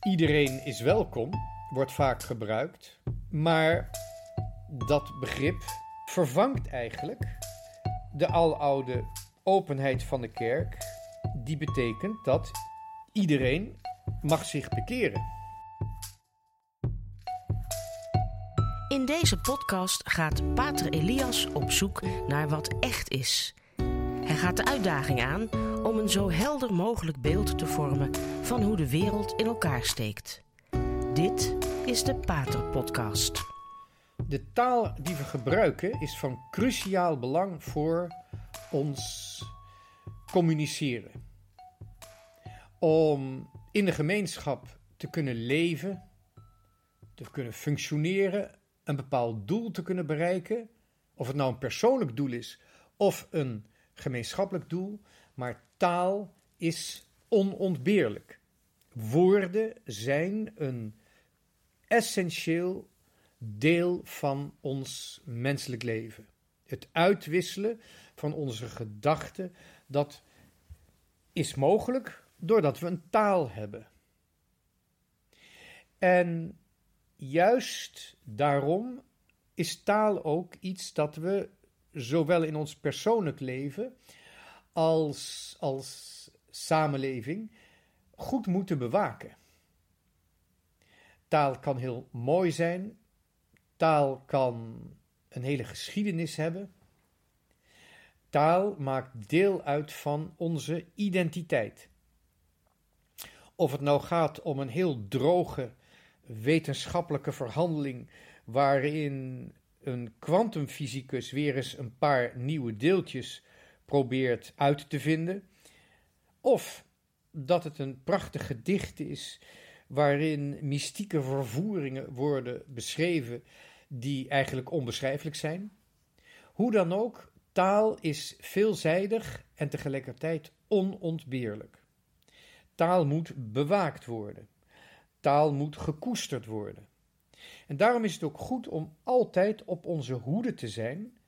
Iedereen is welkom, wordt vaak gebruikt, maar dat begrip vervangt eigenlijk de aloude openheid van de kerk, die betekent dat iedereen mag zich bekeren. In deze podcast gaat Pater Elias op zoek naar wat echt is. Hij gaat de uitdaging aan om een zo helder mogelijk beeld te vormen van hoe de wereld in elkaar steekt. Dit is de Pater Podcast. De taal die we gebruiken is van cruciaal belang voor ons communiceren. Om in de gemeenschap te kunnen leven, te kunnen functioneren, een bepaald doel te kunnen bereiken, of het nou een persoonlijk doel is of een gemeenschappelijk doel, maar taal is onontbeerlijk. Woorden zijn een essentieel deel van ons menselijk leven. Het uitwisselen van onze gedachten, dat is mogelijk doordat we een taal hebben. En juist daarom is taal ook iets dat we zowel in ons persoonlijk leven als, als samenleving goed moeten bewaken. Taal kan heel mooi zijn, taal kan een hele geschiedenis hebben. Taal maakt deel uit van onze identiteit. Of het nou gaat om een heel droge wetenschappelijke verhandeling waarin een kwantumfysicus weer eens een paar nieuwe deeltjes probeert uit te vinden, of dat het een prachtig gedicht is waarin mystieke vervoeringen worden beschreven die eigenlijk onbeschrijfelijk zijn. Hoe dan ook, taal is veelzijdig en tegelijkertijd onontbeerlijk. Taal moet bewaakt worden. Taal moet gekoesterd worden. En daarom is het ook goed om altijd op onze hoede te zijn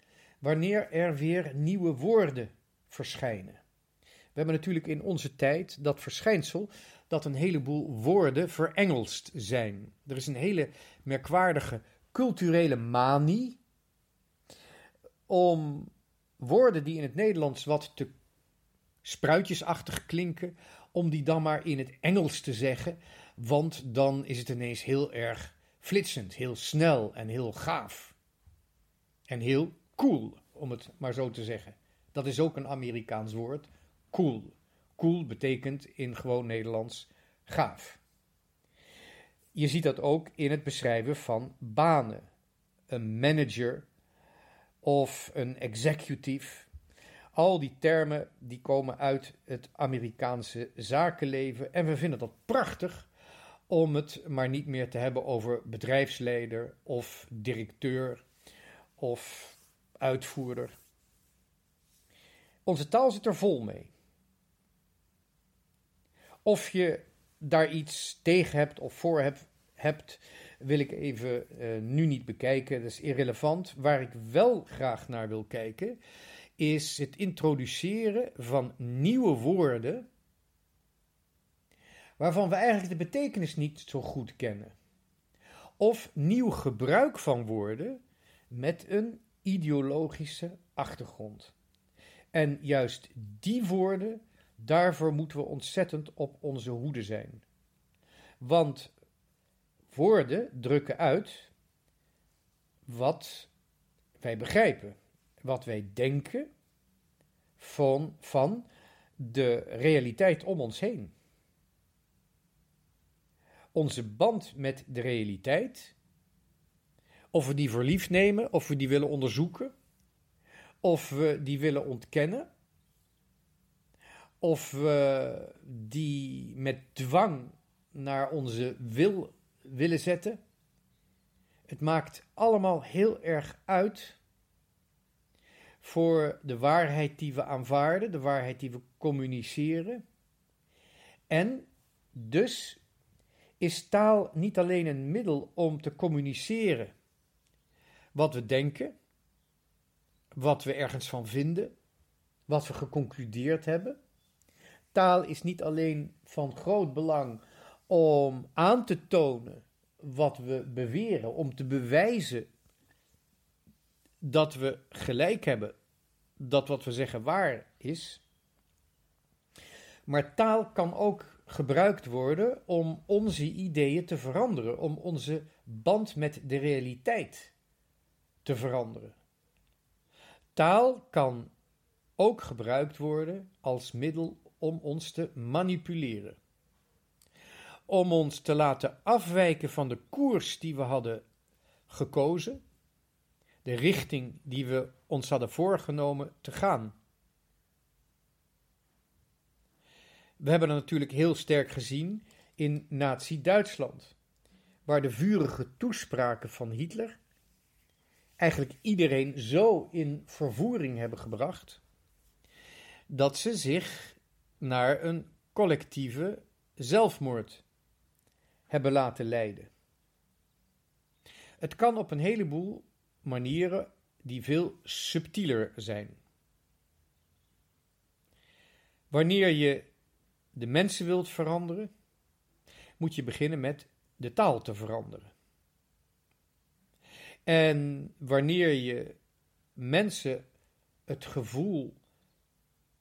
wanneer er weer nieuwe woorden verschijnen. We hebben natuurlijk in onze tijd dat verschijnsel dat een heleboel woorden verengelst zijn. Er is een hele merkwaardige culturele manie om woorden die in het Nederlands wat te spruitjesachtig klinken, om die dan maar in het Engels te zeggen, want dan is het ineens heel erg flitsend, heel snel en heel gaaf. En heel cool, om het maar zo te zeggen. Dat is ook een Amerikaans woord, cool. Cool betekent in gewoon Nederlands gaaf. Je ziet dat ook in het beschrijven van banen. Een manager of een executive. Al die termen die komen uit het Amerikaanse zakenleven en we vinden dat prachtig om het maar niet meer te hebben over bedrijfsleider of directeur of uitvoerder. Onze taal zit er vol mee. Of je daar iets tegen hebt of voor hebt, hebt wil ik even uh, nu niet bekijken. Dat is irrelevant. Waar ik wel graag naar wil kijken, is het introduceren van nieuwe woorden waarvan we eigenlijk de betekenis niet zo goed kennen. Of nieuw gebruik van woorden met een ideologische achtergrond. En juist die woorden, daarvoor moeten we ontzettend op onze hoede zijn. Want woorden drukken uit wat wij begrijpen, wat wij denken van, van de realiteit om ons heen onze band met de realiteit, of we die verliefd nemen, of we die willen onderzoeken, of we die willen ontkennen, of we die met dwang naar onze wil willen zetten. Het maakt allemaal heel erg uit voor de waarheid die we aanvaarden, de waarheid die we communiceren. En dus is taal niet alleen een middel om te communiceren wat we denken, wat we ergens van vinden, wat we geconcludeerd hebben. Taal is niet alleen van groot belang om aan te tonen wat we beweren, om te bewijzen dat we gelijk hebben, dat wat we zeggen waar is. Maar taal kan ook gebruikt worden om onze ideeën te veranderen, om onze band met de realiteit te veranderen. Taal kan ook gebruikt worden als middel om ons te manipuleren. Om ons te laten afwijken van de koers die we hadden gekozen, de richting die we ons hadden voorgenomen te gaan. We hebben dat natuurlijk heel sterk gezien in Nazi-Duitsland, waar de vurige toespraken van Hitler eigenlijk iedereen zo in vervoering hebben gebracht dat ze zich naar een collectieve zelfmoord hebben laten leiden. Het kan op een heleboel manieren die veel subtieler zijn. Wanneer je de mensen wilt veranderen, moet je beginnen met de taal te veranderen. En wanneer je mensen het gevoel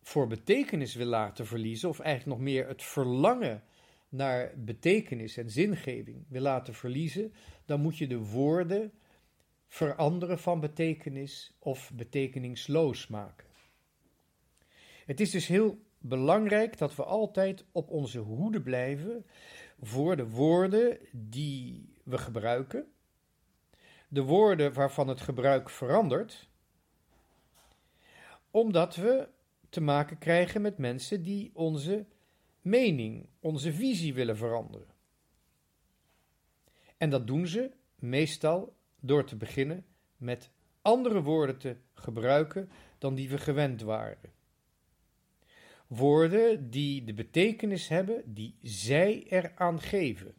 voor betekenis wil laten verliezen, of eigenlijk nog meer het verlangen naar betekenis en zingeving wil laten verliezen, dan moet je de woorden veranderen van betekenis of betekenisloos maken. Het is dus heel belangrijk dat we altijd op onze hoede blijven voor de woorden die we gebruiken, de woorden waarvan het gebruik verandert, omdat we te maken krijgen met mensen die onze mening, onze visie willen veranderen. En dat doen ze meestal door te beginnen met andere woorden te gebruiken dan die we gewend waren. Woorden die de betekenis hebben die zij eraan geven.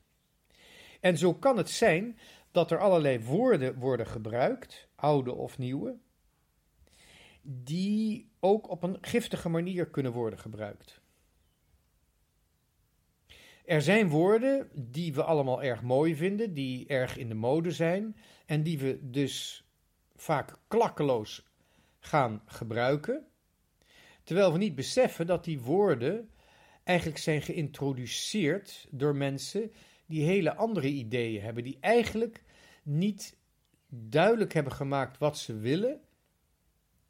En zo kan het zijn dat er allerlei woorden worden gebruikt, oude of nieuwe, die ook op een giftige manier kunnen worden gebruikt. Er zijn woorden die we allemaal erg mooi vinden, die erg in de mode zijn en die we dus vaak klakkeloos gaan gebruiken, terwijl we niet beseffen dat die woorden eigenlijk zijn geïntroduceerd door mensen die hele andere ideeën hebben, die eigenlijk niet duidelijk hebben gemaakt wat ze willen,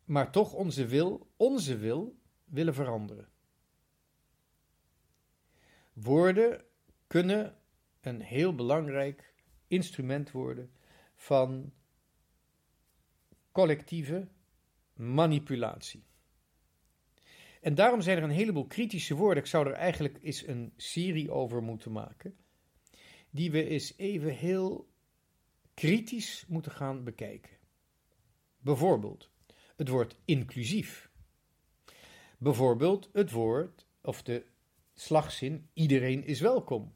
maar toch onze wil, onze wil willen veranderen. Woorden kunnen een heel belangrijk instrument worden van collectieve manipulatie. En daarom zijn er een heleboel kritische woorden. Ik zou er eigenlijk eens een serie over moeten maken. Die we eens even heel kritisch moeten gaan bekijken. Bijvoorbeeld het woord inclusief. Bijvoorbeeld het woord of de slagzin iedereen is welkom.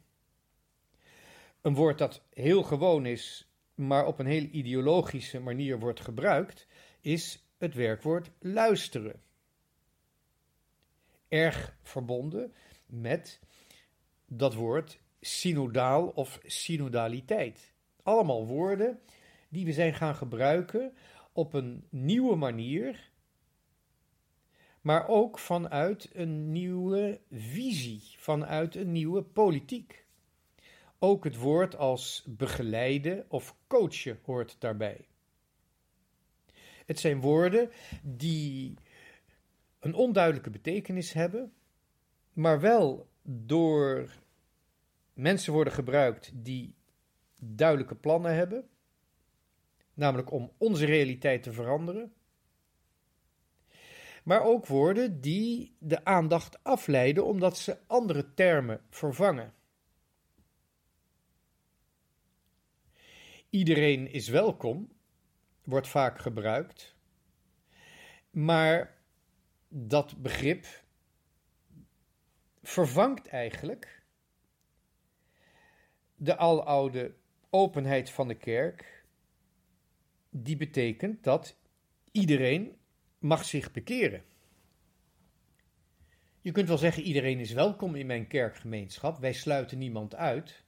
Een woord dat heel gewoon is, maar op een heel ideologische manier wordt gebruikt, is het werkwoord luisteren. Erg verbonden met dat woord synodaal of synodaliteit. Allemaal woorden die we zijn gaan gebruiken op een nieuwe manier maar ook vanuit een nieuwe visie, vanuit een nieuwe politiek. Ook het woord als begeleiden of coachen hoort daarbij. Het zijn woorden die een onduidelijke betekenis hebben, maar wel door mensen worden gebruikt die duidelijke plannen hebben, namelijk om onze realiteit te veranderen maar ook woorden die de aandacht afleiden omdat ze andere termen vervangen. Iedereen is welkom, wordt vaak gebruikt, maar dat begrip vervangt eigenlijk de aloude openheid van de kerk, die betekent dat iedereen mag zich bekeren. Je kunt wel zeggen, iedereen is welkom in mijn kerkgemeenschap, wij sluiten niemand uit.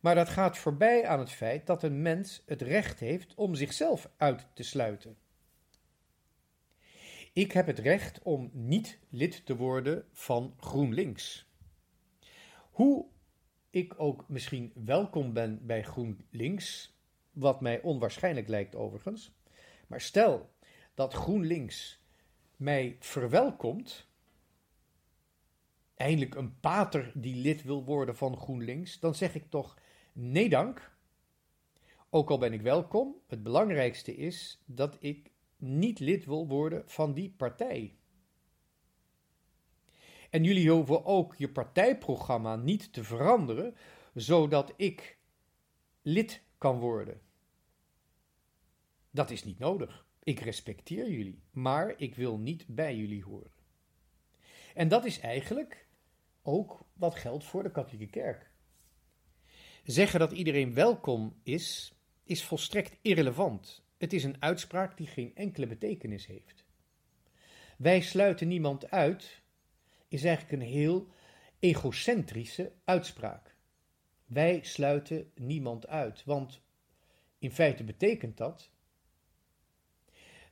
Maar dat gaat voorbij aan het feit dat een mens het recht heeft om zichzelf uit te sluiten. Ik heb het recht om niet lid te worden van GroenLinks. Hoe ik ook misschien welkom ben bij GroenLinks, wat mij onwaarschijnlijk lijkt overigens, maar stel dat GroenLinks mij verwelkomt, eindelijk een pater die lid wil worden van GroenLinks, dan zeg ik toch nee dank. Ook al ben ik welkom, het belangrijkste is dat ik niet lid wil worden van die partij. En jullie hoeven ook je partijprogramma niet te veranderen, zodat ik lid kan worden. Dat is niet nodig. Ik respecteer jullie, maar ik wil niet bij jullie horen. En dat is eigenlijk ook wat geldt voor de katholieke kerk. Zeggen dat iedereen welkom is, is volstrekt irrelevant. Het is een uitspraak die geen enkele betekenis heeft. Wij sluiten niemand uit, is eigenlijk een heel egocentrische uitspraak. Wij sluiten niemand uit, want in feite betekent dat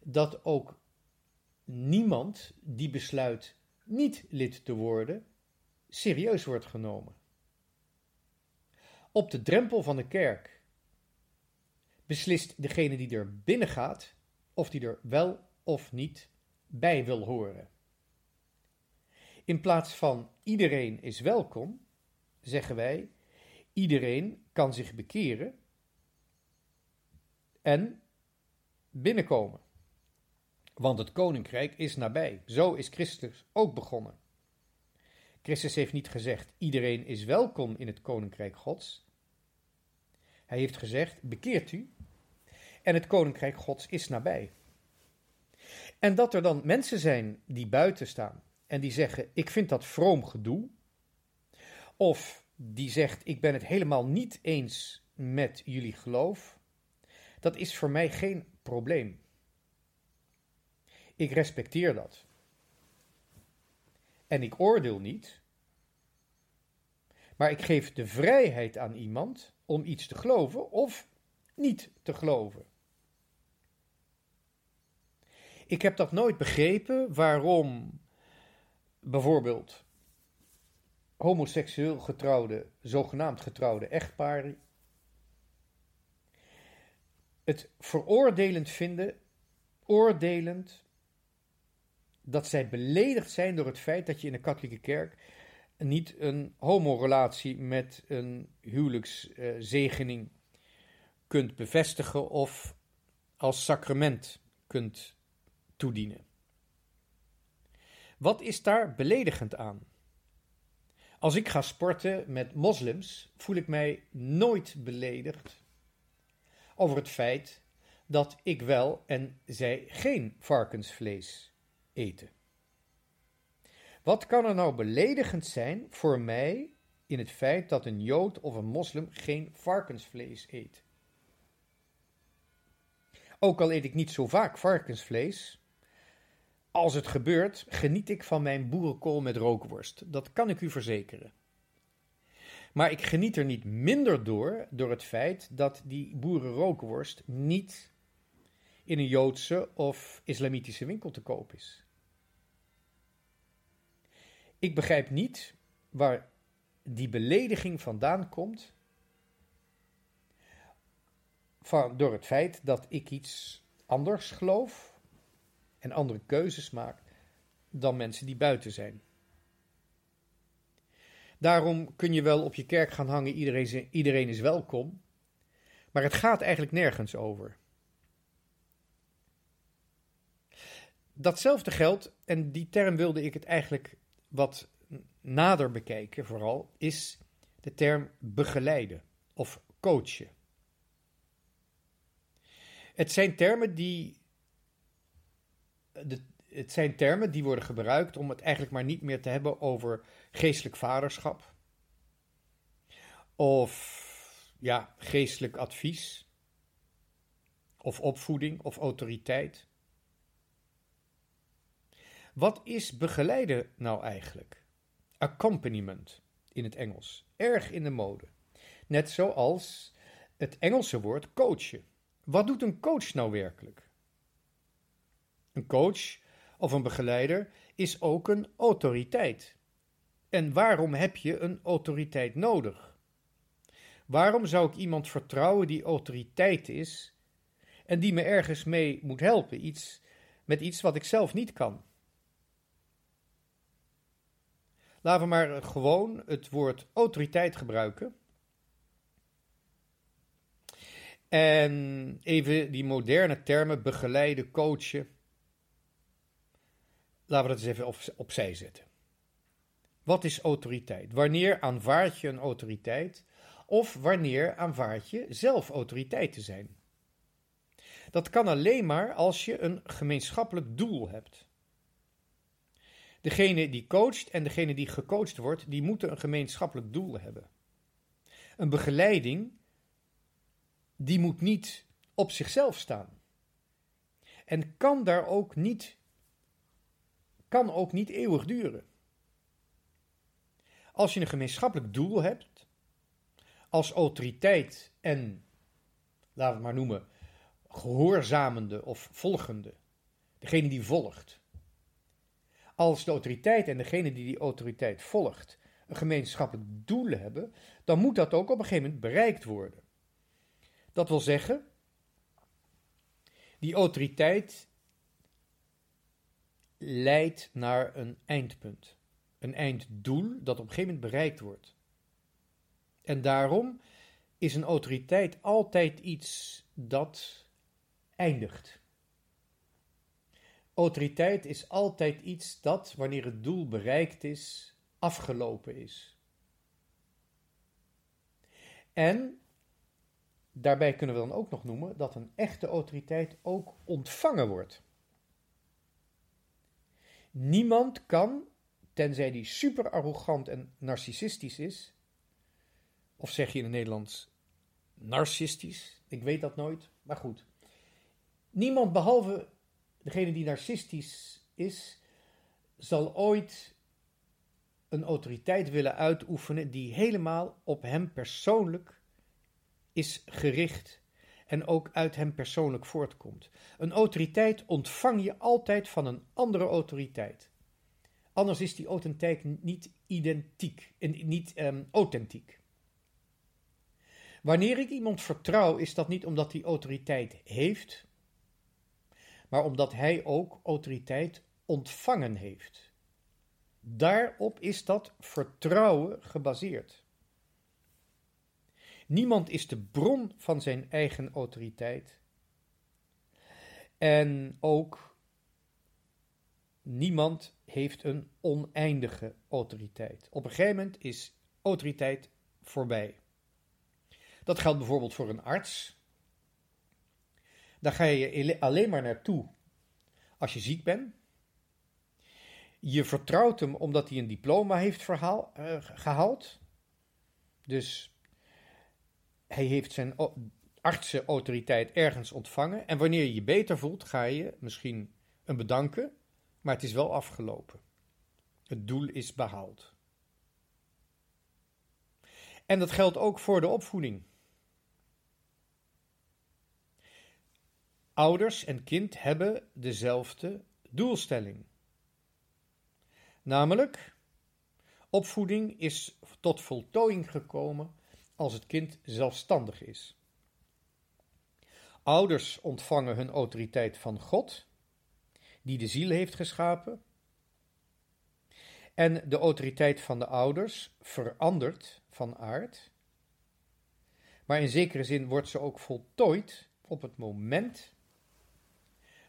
dat ook niemand die besluit niet lid te worden, serieus wordt genomen. Op de drempel van de kerk beslist degene die er binnen gaat of die er wel of niet bij wil horen. In plaats van iedereen is welkom, zeggen wij iedereen kan zich bekeren en binnenkomen. Want het koninkrijk is nabij. Zo is Christus ook begonnen. Christus heeft niet gezegd: iedereen is welkom in het koninkrijk Gods. Hij heeft gezegd: bekeert u en het koninkrijk Gods is nabij. En dat er dan mensen zijn die buiten staan en die zeggen: ik vind dat vroom gedoe, of die zegt: ik ben het helemaal niet eens met jullie geloof, dat is voor mij geen probleem. Ik respecteer dat. En ik oordeel niet, maar ik geef de vrijheid aan iemand om iets te geloven of niet te geloven. Ik heb dat nooit begrepen waarom bijvoorbeeld homoseksueel getrouwde, zogenaamd getrouwde echtparen het veroordelend vinden, oordelend, dat zij beledigd zijn door het feit dat je in de katholieke kerk niet een homorelatie met een huwelijkszegening kunt bevestigen of als sacrament kunt toedienen. Wat is daar beledigend aan? Als ik ga sporten met moslims, voel ik mij nooit beledigd over het feit dat ik wel en zij geen varkensvlees eten. Wat kan er nou beledigend zijn voor mij in het feit dat een Jood of een moslim geen varkensvlees eet? Ook al eet ik niet zo vaak varkensvlees, als het gebeurt, geniet ik van mijn boerenkool met rookworst. Dat kan ik u verzekeren. Maar ik geniet er niet minder door, door het feit dat die boerenrookworst niet in een Joodse of islamitische winkel te koop is. Ik begrijp niet waar die belediging vandaan komt van, door het feit dat ik iets anders geloof en andere keuzes maakt dan mensen die buiten zijn. Daarom kun je wel op je kerk gaan hangen, iedereen is, iedereen is welkom, maar het gaat eigenlijk nergens over. Datzelfde geldt, en die term wilde ik het eigenlijk wat nader bekijken, vooral, is de term begeleiden of coachen. Het zijn termen die de, het zijn termen die worden gebruikt om het eigenlijk maar niet meer te hebben over geestelijk vaderschap. Of ja, geestelijk advies. Of opvoeding of autoriteit. Wat is begeleiden nou eigenlijk? Accompaniment in het Engels. Erg in de mode. Net zoals het Engelse woord coachen. Wat doet een coach nou werkelijk? Een coach of een begeleider is ook een autoriteit. En waarom heb je een autoriteit nodig? Waarom zou ik iemand vertrouwen die autoriteit is en die me ergens mee moet helpen, iets, met iets wat ik zelf niet kan? Laten we maar gewoon het woord autoriteit gebruiken. En even die moderne termen begeleiden, coachen. Laten we dat eens even op, opzij zetten. Wat is autoriteit? Wanneer aanvaard je een autoriteit of wanneer aanvaard je zelf autoriteit te zijn? Dat kan alleen maar als je een gemeenschappelijk doel hebt. Degene die coacht en degene die gecoacht wordt, die moeten een gemeenschappelijk doel hebben. Een begeleiding, die moet niet op zichzelf staan. En kan daar ook niet, kan ook niet eeuwig duren. Als je een gemeenschappelijk doel hebt, als autoriteit en, laten we het maar noemen, gehoorzamende of volgende, degene die volgt. Als de autoriteit en degene die die autoriteit volgt een gemeenschappelijk doel hebben, dan moet dat ook op een gegeven moment bereikt worden. Dat wil zeggen, die autoriteit leidt naar een eindpunt een einddoel dat op een gegeven moment bereikt wordt. En daarom is een autoriteit altijd iets dat eindigt. Autoriteit is altijd iets dat, wanneer het doel bereikt is, afgelopen is. En daarbij kunnen we dan ook nog noemen dat een echte autoriteit ook ontvangen wordt. Niemand kan tenzij die super arrogant en narcistisch is. Of zeg je in het Nederlands narcistisch? Ik weet dat nooit, maar goed. Niemand behalve degene die narcistisch is, zal ooit een autoriteit willen uitoefenen die helemaal op hem persoonlijk is gericht en ook uit hem persoonlijk voortkomt. Een autoriteit ontvang je altijd van een andere autoriteit. Anders is die autoriteit niet identiek en niet um, authentiek. Wanneer ik iemand vertrouw, is dat niet omdat hij autoriteit heeft, maar omdat hij ook autoriteit ontvangen heeft. Daarop is dat vertrouwen gebaseerd. Niemand is de bron van zijn eigen autoriteit. En ook Niemand heeft een oneindige autoriteit. Op een gegeven moment is autoriteit voorbij. Dat geldt bijvoorbeeld voor een arts. Daar ga je alleen maar naartoe als je ziek bent. Je vertrouwt hem omdat hij een diploma heeft verhaal, uh, gehaald. Dus hij heeft zijn artsenautoriteit ergens ontvangen. En wanneer je je beter voelt, ga je misschien een bedanken maar het is wel afgelopen. Het doel is behaald. En dat geldt ook voor de opvoeding. Ouders en kind hebben dezelfde doelstelling. Namelijk, opvoeding is tot voltooiing gekomen als het kind zelfstandig is. Ouders ontvangen hun autoriteit van God die de ziel heeft geschapen. En de autoriteit van de ouders verandert van aard. Maar in zekere zin wordt ze ook voltooid op het moment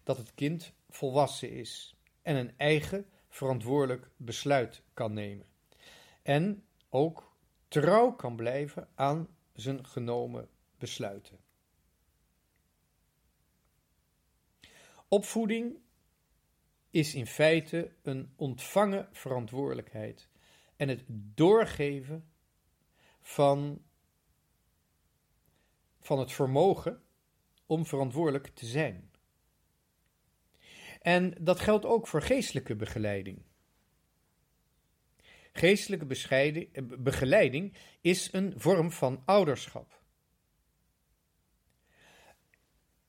dat het kind volwassen is en een eigen verantwoordelijk besluit kan nemen. En ook trouw kan blijven aan zijn genomen besluiten. Opvoeding is in feite een ontvangen verantwoordelijkheid en het doorgeven van, van het vermogen om verantwoordelijk te zijn. En dat geldt ook voor geestelijke begeleiding. Geestelijke begeleiding is een vorm van ouderschap.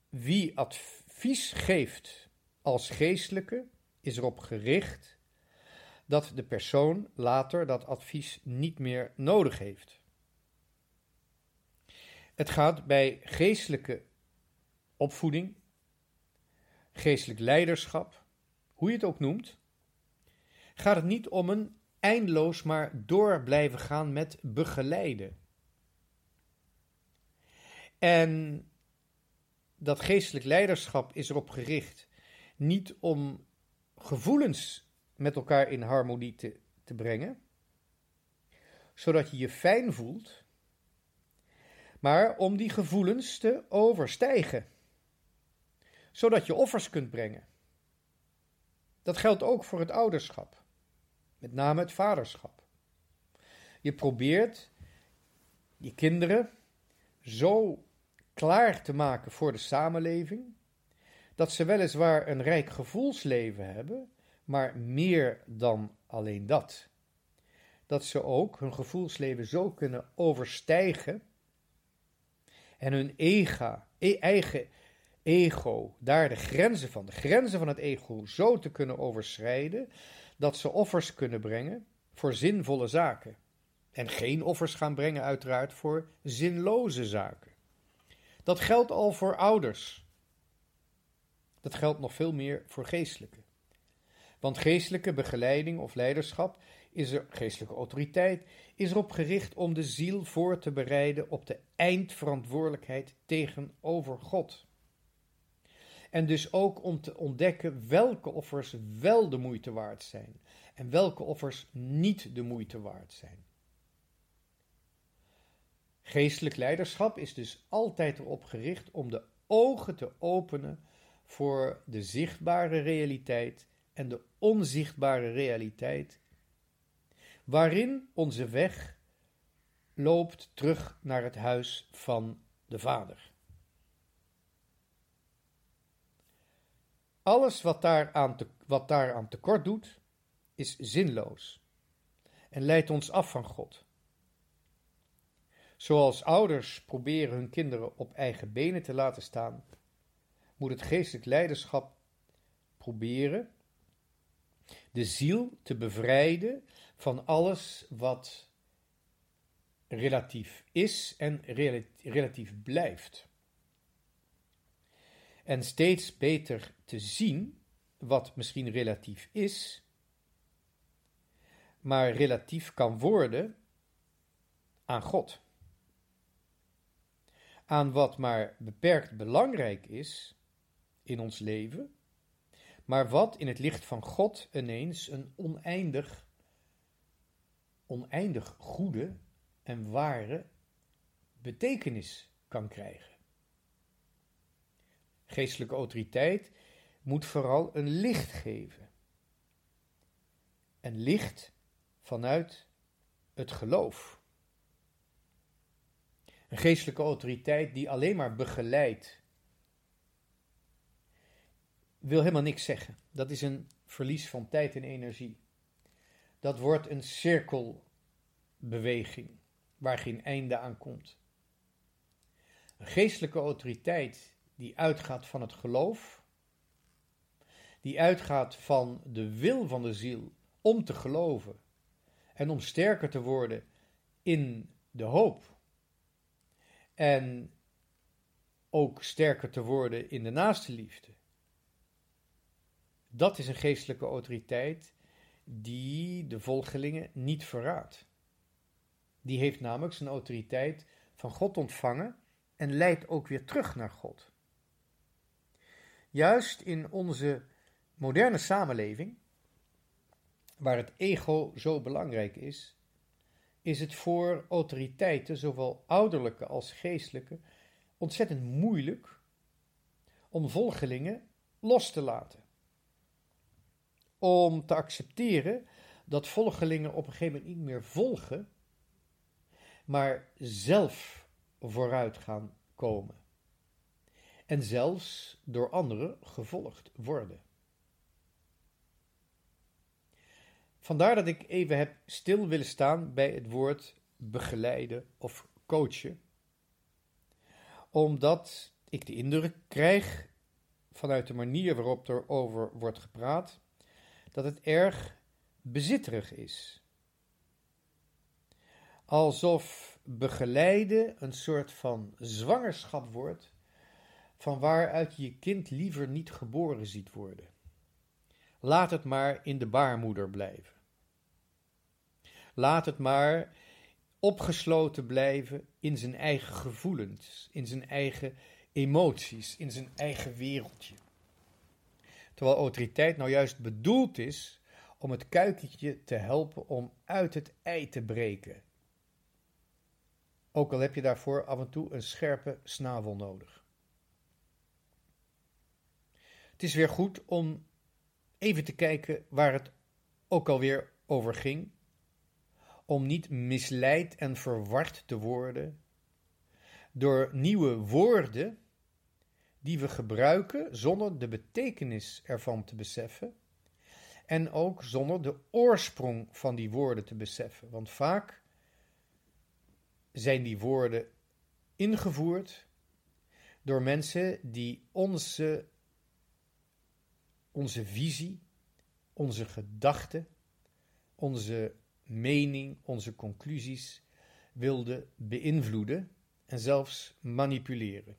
Wie advies geeft als geestelijke, is erop gericht dat de persoon later dat advies niet meer nodig heeft. Het gaat bij geestelijke opvoeding, geestelijk leiderschap, hoe je het ook noemt, gaat het niet om een eindeloos maar door blijven gaan met begeleiden. En dat geestelijk leiderschap is erop gericht niet om gevoelens met elkaar in harmonie te, te brengen, zodat je je fijn voelt, maar om die gevoelens te overstijgen, zodat je offers kunt brengen. Dat geldt ook voor het ouderschap, met name het vaderschap. Je probeert je kinderen zo klaar te maken voor de samenleving, dat ze weliswaar een rijk gevoelsleven hebben, maar meer dan alleen dat. Dat ze ook hun gevoelsleven zo kunnen overstijgen en hun ega, e eigen ego, daar de grenzen van, de grenzen van het ego zo te kunnen overschrijden, dat ze offers kunnen brengen voor zinvolle zaken. En geen offers gaan brengen, uiteraard, voor zinloze zaken. Dat geldt al voor ouders. Dat geldt nog veel meer voor geestelijke. Want geestelijke begeleiding of leiderschap is er, geestelijke autoriteit, is erop gericht om de ziel voor te bereiden op de eindverantwoordelijkheid tegenover God. En dus ook om te ontdekken welke offers wel de moeite waard zijn en welke offers niet de moeite waard zijn. Geestelijk leiderschap is dus altijd erop gericht om de ogen te openen voor de zichtbare realiteit en de onzichtbare realiteit, waarin onze weg loopt terug naar het huis van de Vader. Alles wat daaraan, te, wat daaraan tekort doet, is zinloos en leidt ons af van God. Zoals ouders proberen hun kinderen op eigen benen te laten staan, moet het geestelijk leiderschap proberen de ziel te bevrijden van alles wat relatief is en relatief blijft. En steeds beter te zien wat misschien relatief is, maar relatief kan worden aan God. Aan wat maar beperkt belangrijk is in ons leven, maar wat in het licht van God ineens een oneindig, oneindig goede en ware betekenis kan krijgen. Geestelijke autoriteit moet vooral een licht geven. Een licht vanuit het geloof. Een geestelijke autoriteit die alleen maar begeleidt wil helemaal niks zeggen. Dat is een verlies van tijd en energie. Dat wordt een cirkelbeweging waar geen einde aan komt. Een geestelijke autoriteit die uitgaat van het geloof, die uitgaat van de wil van de ziel om te geloven en om sterker te worden in de hoop en ook sterker te worden in de naaste liefde dat is een geestelijke autoriteit die de volgelingen niet verraadt. Die heeft namelijk zijn autoriteit van God ontvangen en leidt ook weer terug naar God. Juist in onze moderne samenleving, waar het ego zo belangrijk is, is het voor autoriteiten, zowel ouderlijke als geestelijke, ontzettend moeilijk om volgelingen los te laten om te accepteren dat volgelingen op een gegeven moment niet meer volgen, maar zelf vooruit gaan komen. En zelfs door anderen gevolgd worden. Vandaar dat ik even heb stil willen staan bij het woord begeleiden of coachen. Omdat ik de indruk krijg, vanuit de manier waarop er over wordt gepraat, dat het erg bezitterig is. Alsof begeleiden een soort van zwangerschap wordt, van waaruit je je kind liever niet geboren ziet worden. Laat het maar in de baarmoeder blijven. Laat het maar opgesloten blijven in zijn eigen gevoelens, in zijn eigen emoties, in zijn eigen wereldje. Terwijl autoriteit nou juist bedoeld is om het kuikentje te helpen om uit het ei te breken. Ook al heb je daarvoor af en toe een scherpe snavel nodig. Het is weer goed om even te kijken waar het ook alweer over ging om niet misleid en verward te worden door nieuwe woorden die we gebruiken zonder de betekenis ervan te beseffen en ook zonder de oorsprong van die woorden te beseffen. Want vaak zijn die woorden ingevoerd door mensen die onze, onze visie, onze gedachten, onze mening, onze conclusies wilde beïnvloeden en zelfs manipuleren.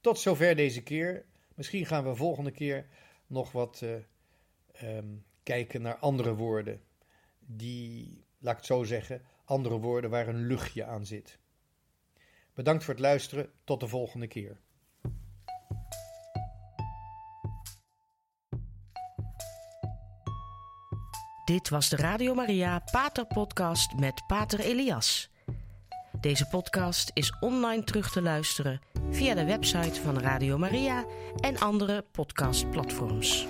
Tot zover deze keer. Misschien gaan we volgende keer nog wat uh, um, kijken naar andere woorden. Die, laat ik het zo zeggen, andere woorden waar een luchtje aan zit. Bedankt voor het luisteren. Tot de volgende keer. Dit was de Radio Maria Pater Podcast met Pater Elias. Deze podcast is online terug te luisteren via de website van Radio Maria en andere podcastplatforms.